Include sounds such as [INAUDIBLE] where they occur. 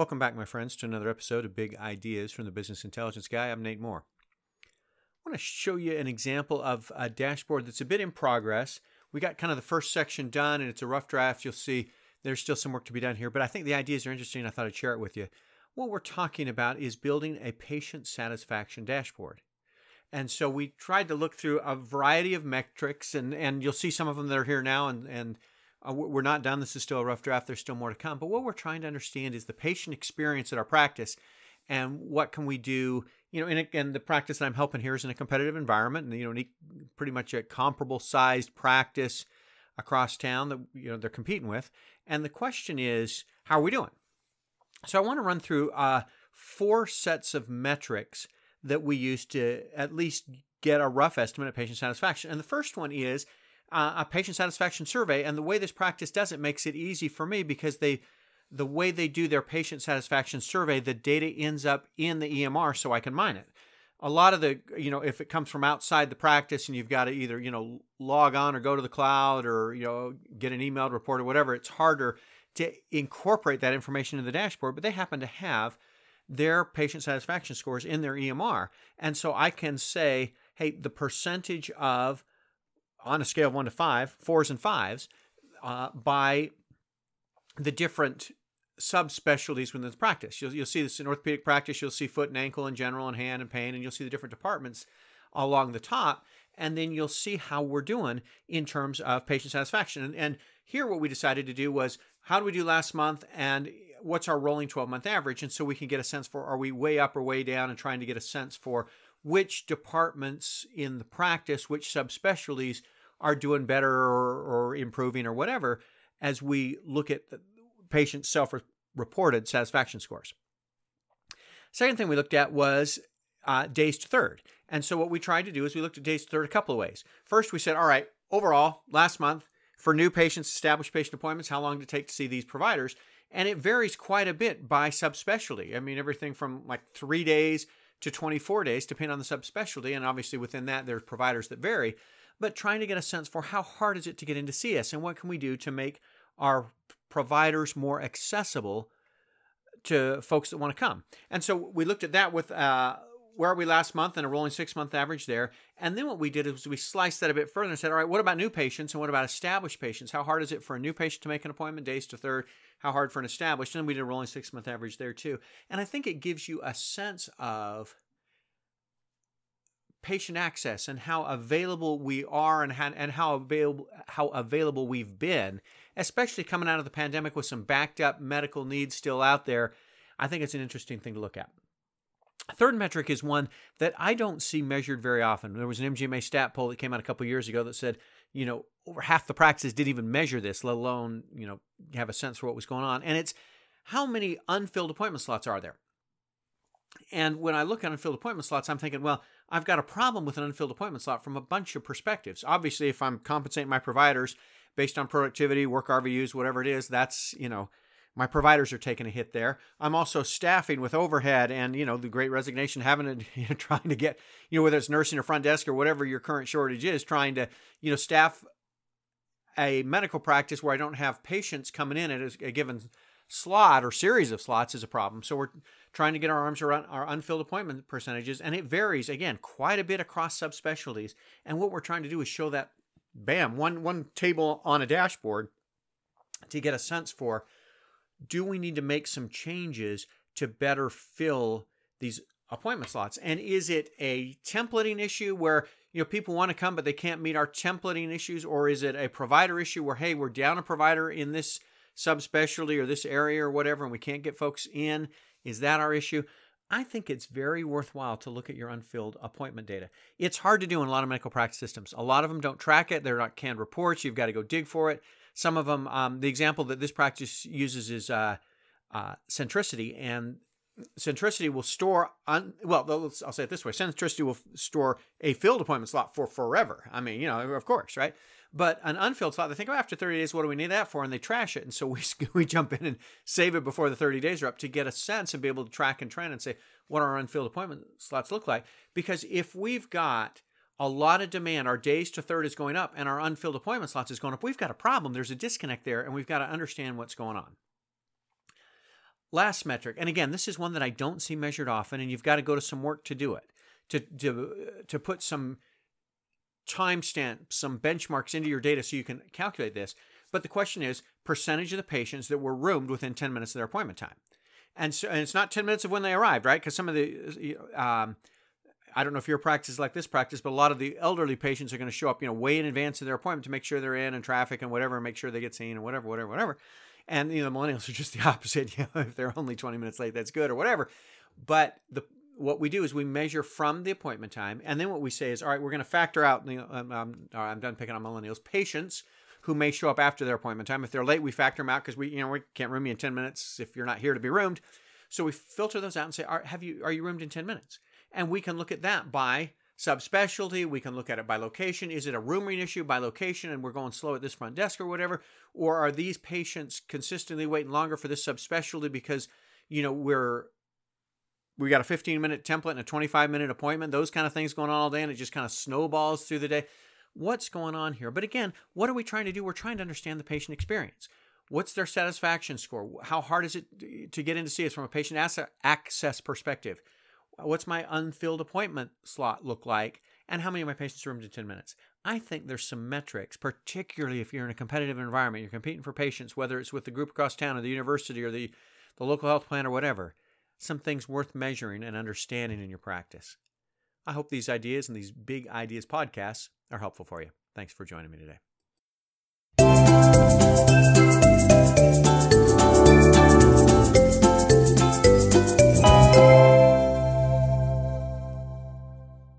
Welcome back, my friends, to another episode of Big Ideas from the Business Intelligence Guy. I'm Nate Moore. I want to show you an example of a dashboard that's a bit in progress. We got kind of the first section done, and it's a rough draft. You'll see there's still some work to be done here, but I think the ideas are interesting. I thought I'd share it with you. What we're talking about is building a patient satisfaction dashboard. And so we tried to look through a variety of metrics, and, and you'll see some of them that are here now, and, and uh, we're not done. This is still a rough draft. There's still more to come. But what we're trying to understand is the patient experience at our practice and what can we do you know and again the practice that i'm helping here is in a competitive environment and you know pretty much a comparable sized practice across town that you know they're competing with and the question is how are we doing so i want to run through uh, four sets of metrics that we use to at least get a rough estimate of patient satisfaction and the first one is uh, a patient satisfaction survey. And the way this practice does it makes it easy for me because they, the way they do their patient satisfaction survey, the data ends up in the EMR so I can mine it. A lot of the, you know, if it comes from outside the practice and you've got to either, you know, log on or go to the cloud or, you know, get an emailed report or whatever, it's harder to incorporate that information in the dashboard. But they happen to have their patient satisfaction scores in their EMR. And so I can say, hey, the percentage of on a scale of one to five, fours and fives, uh, by the different subspecialties within the practice. You'll, you'll see this in orthopedic practice, you'll see foot and ankle in general and hand and pain, and you'll see the different departments along the top. And then you'll see how we're doing in terms of patient satisfaction. And, and here, what we decided to do was how do we do last month and what's our rolling 12 month average? And so we can get a sense for are we way up or way down and trying to get a sense for which departments in the practice, which subspecialties are doing better or, or improving or whatever as we look at the patient self reported satisfaction scores. Second thing we looked at was uh, days to third. And so what we tried to do is we looked at days to third a couple of ways. First, we said, all right, overall, last month, for new patients, established patient appointments, how long did it take to see these providers? And it varies quite a bit by subspecialty. I mean, everything from like three days to 24 days, depending on the subspecialty. And obviously, within that, there's providers that vary. But trying to get a sense for how hard is it to get into CS and what can we do to make our providers more accessible to folks that want to come. And so we looked at that with uh, where are we last month and a rolling six month average there. And then what we did is we sliced that a bit further and said, all right, what about new patients and what about established patients? How hard is it for a new patient to make an appointment, days to third? How hard for an established? And we did a rolling six month average there too. And I think it gives you a sense of patient access and how available we are and how, and how available how available we've been, especially coming out of the pandemic with some backed up medical needs still out there. I think it's an interesting thing to look at. Third metric is one that I don't see measured very often. There was an MGMA stat poll that came out a couple years ago that said, you know, over half the practices didn't even measure this, let alone, you know, have a sense for what was going on. And it's how many unfilled appointment slots are there? And when I look at unfilled appointment slots, I'm thinking, well, I've got a problem with an unfilled appointment slot from a bunch of perspectives. Obviously, if I'm compensating my providers based on productivity, work RVUs, whatever it is, that's, you know, my providers are taking a hit there. I'm also staffing with overhead and, you know, the great resignation, having to, [LAUGHS] you know, trying to get, you know, whether it's nursing or front desk or whatever your current shortage is, trying to, you know, staff a medical practice where I don't have patients coming in at a given slot or series of slots is a problem. So we're trying to get our arms around our unfilled appointment percentages, and it varies again quite a bit across subspecialties. And what we're trying to do is show that, bam, one one table on a dashboard to get a sense for do we need to make some changes to better fill these appointment slots? And is it a templating issue where you know people want to come but they can't meet our templating issues? Or is it a provider issue where hey we're down a provider in this subspecialty or this area or whatever and we can't get folks in? Is that our issue? I think it's very worthwhile to look at your unfilled appointment data. It's hard to do in a lot of medical practice systems. A lot of them don't track it. They're not canned reports. You've got to go dig for it. Some of them, um, the example that this practice uses is uh, uh, Centricity, and Centricity will store, un, well, I'll say it this way Centricity will store a filled appointment slot for forever. I mean, you know, of course, right? But an unfilled slot, they think, oh, after 30 days, what do we need that for? And they trash it. And so [LAUGHS] we, we jump in and save it before the 30 days are up to get a sense and be able to track and trend and say what our unfilled appointment slots look like. Because if we've got a lot of demand, our days to third is going up, and our unfilled appointment slots is going up, we've got a problem. There's a disconnect there, and we've got to understand what's going on. Last metric, and again, this is one that I don't see measured often, and you've got to go to some work to do it, to to to put some timestamps, some benchmarks into your data so you can calculate this. But the question is percentage of the patients that were roomed within 10 minutes of their appointment time. And so, and it's not 10 minutes of when they arrived, right? Because some of the, um, I don't know if your practice is like this practice, but a lot of the elderly patients are going to show up, you know, way in advance of their appointment to make sure they're in and traffic and whatever, and make sure they get seen and whatever, whatever, whatever. And you know, the millennials are just the [LAUGHS] opposite. You know, if they're only 20 minutes late, that's good or whatever. But the what we do is we measure from the appointment time, and then what we say is, all right, we're going to factor out. You know, I'm, I'm, I'm done picking on millennials. Patients who may show up after their appointment time. If they're late, we factor them out because we, you know, we can't room you in 10 minutes if you're not here to be roomed. So we filter those out and say, are, have you, are you roomed in 10 minutes? And we can look at that by subspecialty. We can look at it by location. Is it a rooming issue by location and we're going slow at this front desk or whatever? Or are these patients consistently waiting longer for this subspecialty because, you know, we're we got a 15 minute template and a 25 minute appointment, those kind of things going on all day, and it just kind of snowballs through the day. What's going on here? But again, what are we trying to do? We're trying to understand the patient experience. What's their satisfaction score? How hard is it to get in to see us from a patient access perspective? What's my unfilled appointment slot look like? And how many of my patients are in 10 minutes? I think there's some metrics, particularly if you're in a competitive environment, you're competing for patients, whether it's with the group across town or the university or the, the local health plan or whatever some things worth measuring and understanding in your practice. I hope these ideas and these big ideas podcasts are helpful for you. Thanks for joining me today.